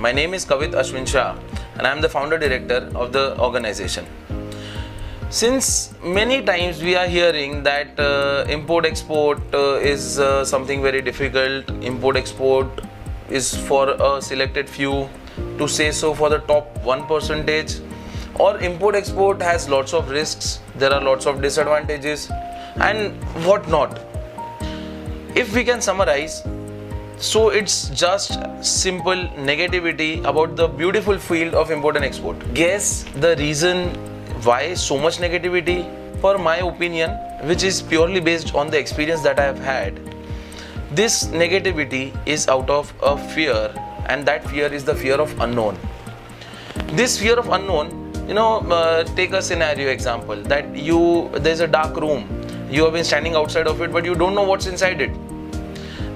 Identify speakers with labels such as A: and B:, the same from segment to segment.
A: My name is Kavit Ashwin Shah, and I am the founder director of the organization. Since many times we are hearing that uh, import export uh, is uh, something very difficult, import export is for a selected few, to say so for the top 1 percentage, or import export has lots of risks, there are lots of disadvantages, and what not. If we can summarize, so it's just simple negativity about the beautiful field of import and export. Guess the reason why so much negativity? For my opinion, which is purely based on the experience that I have had, this negativity is out of a fear, and that fear is the fear of unknown. This fear of unknown, you know, uh, take a scenario example that you there's a dark room, you have been standing outside of it, but you don't know what's inside it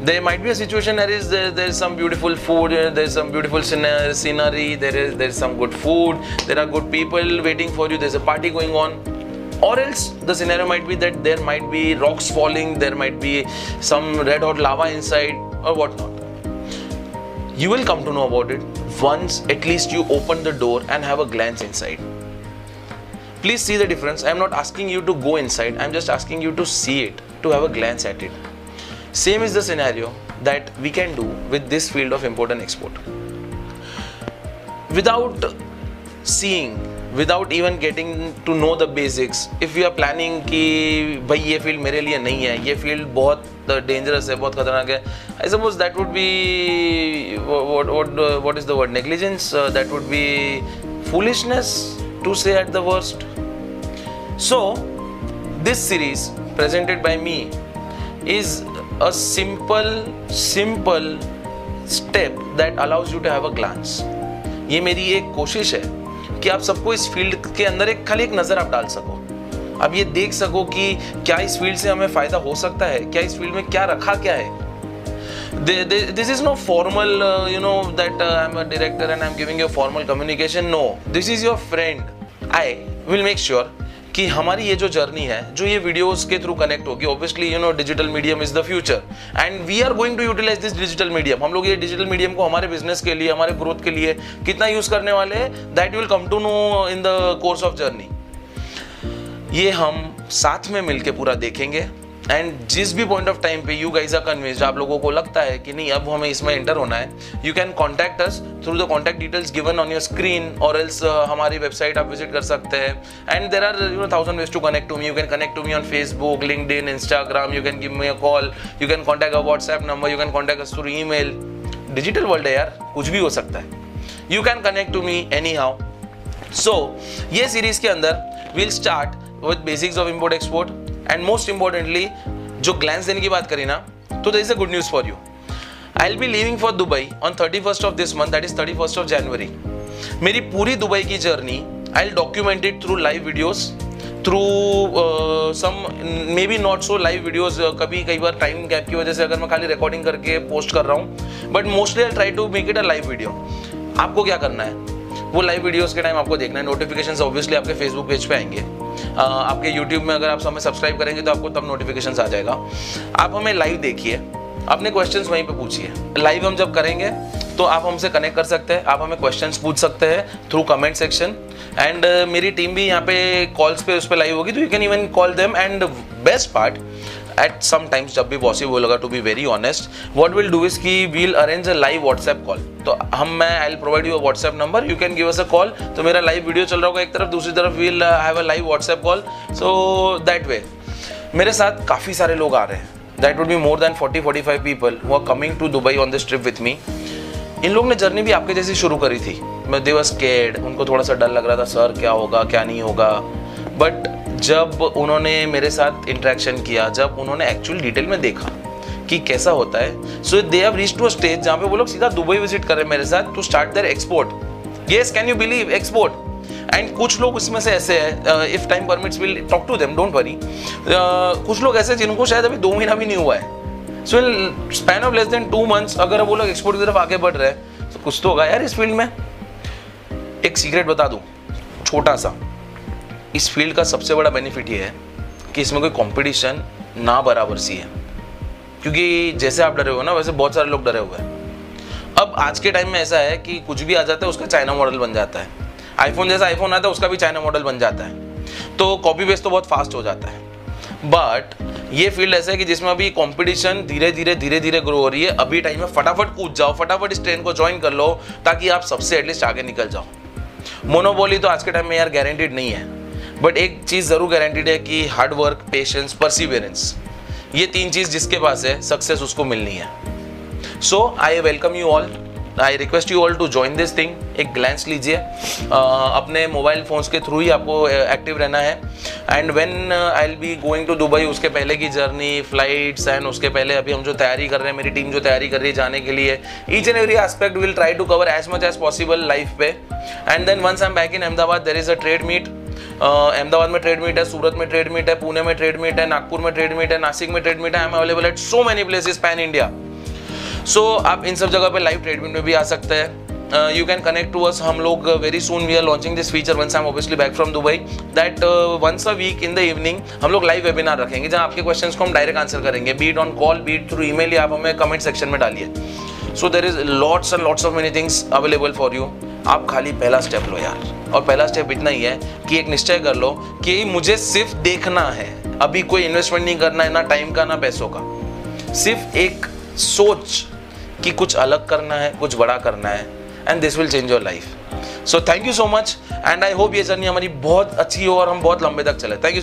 A: there might be a situation there is there, there is some beautiful food uh, there is some beautiful scenery there is there is some good food there are good people waiting for you there's a party going on. Or else the scenario might be that there might be rocks falling there might be some red hot lava inside or whatnot. You will come to know about it once at least you open the door and have a glance inside. Please see the difference. I am not asking you to go inside. I am just asking you to see it to have a glance at it same is the scenario that we can do with this field of import and export. Without seeing, without even getting to know the basics, if we are planning कि भाई ये field मेरे लिए नहीं है ये field बहुत dangerous है बहुत खतरनाक है I suppose that would be what what uh, what is the word negligence uh, that would be foolishness to say at the worst so this series presented by me is a simple simple step that allows you to have a glance ये मेरी एक कोशिश है कि आप सबको इस field के अंदर एक खाली एक नज़र आप डाल सको अब ये देख सको कि क्या इस फ़ील्ड से हमें फ़ायदा हो सकता है क्या इस फ़ील्ड में क्या रखा क्या है this is no formal uh, you know that uh, i'm a director and i'm giving you a formal communication no this is your friend i will make sure कि हमारी ये जो जर्नी है, जो ये वीडियोस के थ्रू कनेक्ट होगी obviously you know digital medium is the future and we are going to utilize this digital medium हम लोग ये डिजिटल मीडियम को हमारे बिज़नेस के लिए, हमारे ग्रोथ के लिए कितना यूज़ करने वाले हैं that will come to know in the course of journey ये हम साथ में मिलके पूरा देखेंगे. एंड जिस भी पॉइंट ऑफ़ टाइम पे यू गाइज़ आर कन्विंस्ड आप लोगों को लगता है कि नहीं, अब हमें इसमें एंटर होना है you can contact us through the contact details given on your screen और एल्स हमारी वेबसाइट आप विज़िट कर सकते हैं। And there are you know thousand ways to connect to me you can connect to me on Facebook LinkedIn Instagram you can give me a call you can contact a WhatsApp number you can contact us through email digital world है यार, कुछ भी हो सकता है। You can connect to me anyhow so ये series के अंदर will start with basics of import export and most importantly जो ग्लैंस देने की बात करी ना तो this a good news for you I will be living for Dubai on thirty first of this month that is thirty first of January मेरी पूरी Dubai की journey I document it through live videos through some maybe not so live videos कभी कई बार time gap की वजह से अगर मैं खाली रिकॉर्डिंग करके पोस्ट कर रहा हूँ but mostly I try to make it a live video आपको क्या करना है? वो लाइव वीडियोस के टाइम आपको देखना है। नोटिफिकेशन ऑब्वियसली आपके फेसबुक पेज पे आएँगे। आपके यूट्यूब में अगर आप हमें सब्सक्राइब करेंगे तो आपको तब नोटिफिकेशन आ जाएगा। आप हमें लाइव देखिए। अपने क्वेश्चंस वहीं पे पूछिए। लाइव हम जब करेंगे तो आप हमसे कनेक्ट कर सकते हैं। आप हमें क्वेश्चंस पूछ सकते हैं थ्रू कमेंट सेक्शन एंड मेरी टीम भी यहाँ पे कॉल्स पे, उस पर लाइव होगी तो you can even call them and best part at some times जब भी पॉसिबल होगा to be very honest what will do is की we'll arrange a live WhatsApp call तो हम, मैं I provide you WhatsApp number you can give us a call तो मेरा live video चल रहा होगा एक तरफ़, दूसरी तरफ़ we'll have a live WhatsApp call so that way मेरे साथ काफ़ी सारे लोग आ रहे हैं. That would be more than forty forty five people वो are coming to Dubai on this trip with me इन लोग ने जर्नी भी आपके जैसी शुरू करी थी. मैं दे वॉज़ केड उनको थोड़ा सा डर लग रहा था सर क्या होगा? क्या नहीं होगा? बट जब उन्होंने मेरे साथ इंटरेक्शन किया, जब उन्होंने एक्चुअल डिटेल में देखा कि कैसा होता है so they have reach to a stage जहाँ पे वो लोग सीधा दुबई विज़िट कर रहे हैं मेरे साथ to start their export yes can you believe export and कुछ लोग इसमें से ऐसे हैं if time permits will talk to them don't worry कुछ लोग ऐसे जिनको शायद अभी दो महीना भी नहीं हुआ है। So in span of less than two months अगर वो लोग एक्सपोर्ट की तरफ़ आगे बढ़ रहे हैं तो कुछ तो होगा। यार, इस फ़ील्ड में एक सीक्रेट बता दूँ, छोटा सा। इस फ़ील्ड का सबसे बड़ा बेनिफिट ये है कि इसमें कोई कंपटीशन ना बराबर सी है। क्योंकि जैसे आप डरे हुए ना, वैसे बहुत सारे लोग डरे हुए हैं। अब आज के टाइम में ऐसा है कि कुछ भी आ जाता है, उसका चाइना मॉडल बन जाता है। आईफोन जैसा आईफोन आता है, उसका भी चाइना मॉडल बन जाता है। तो कॉपी पेस्ट तो बहुत फास्ट हो जाता है। बट ये फ़ील्ड ऐसा है कि जिसमें अभी कंपटीशन धीरे धीरे धीरे धीरे ग्रो हो रही है। अभी टाइम में फटाफट कूद जाओ, फटाफट इस ट्रेन को ज्वाइन कर लो, ताकि आप सबसे एटलीस्ट आगे निकल जाओ। मोनोपोली तो आज के टाइम में यार गारंटीड नहीं है। बट एक चीज़ ज़रूर गारंटीड है कि हार्ड वर्क पेशेंस परसिवियरेंस ये तीन चीज़ जिसके पास है सक्सेस उसको मिलनी है। So I welcome you all I request you all to join this thing एक ग्लैंस लीजिए। अपने मोबाइल फोन्स के थ्रू ही आपको एक्टिव रहना है। And when I will be going to Dubai उसके पहले की जर्नी फ्लाइट्स एंड उसके पहले अभी हम जो तैयारी कर रहे हैं, मेरी टीम जो तैयारी कर रही है जाने के लिए each and every aspect will try to cover as much as possible life पे। And then once I am back in Ahmedabad there is a trade meet Ahmedabad में ट्रेड मीट है, सूरत में ट्रेड मीट है, पुणे में trade meet है, नागपुर में trade meet है, नासिक में ट्रेड मीट है I am available at so many places pan India so आप इन सब जगह पे लाइव ट्रेडमिट में भी आ सकते हैं। You can connect to us हम लोग very soon we are launching this feature once I am obviously back from Dubai that once a week in the evening हम लोग लाइव वेबिनार रखेंगे, जहाँ आपके क्वेश्चन को हम डायरेक्ट आंसर करेंगे। Be it on call be it through email या आप हमें कमेंट सेक्शन में डालिए। So there is lots and lots of many things available for you आप खाली पहला स्टेप लो यार। और पहला स्टेप इतना ही है कि एक निश्चय कर लो कि मुझे सिर्फ़ देखना है। अभी कोई इन्वेस्टमेंट नहीं करना है, ना टाइम का, ना पैसों का। सिर्फ़ एक सोच कि कुछ अलग करना है, कुछ बड़ा करना है and this will change your life so thank you so much and I hope ये जर्नी हमारी बहुत अच्छी हो और हम बहुत लंबे तक चले। Thank you so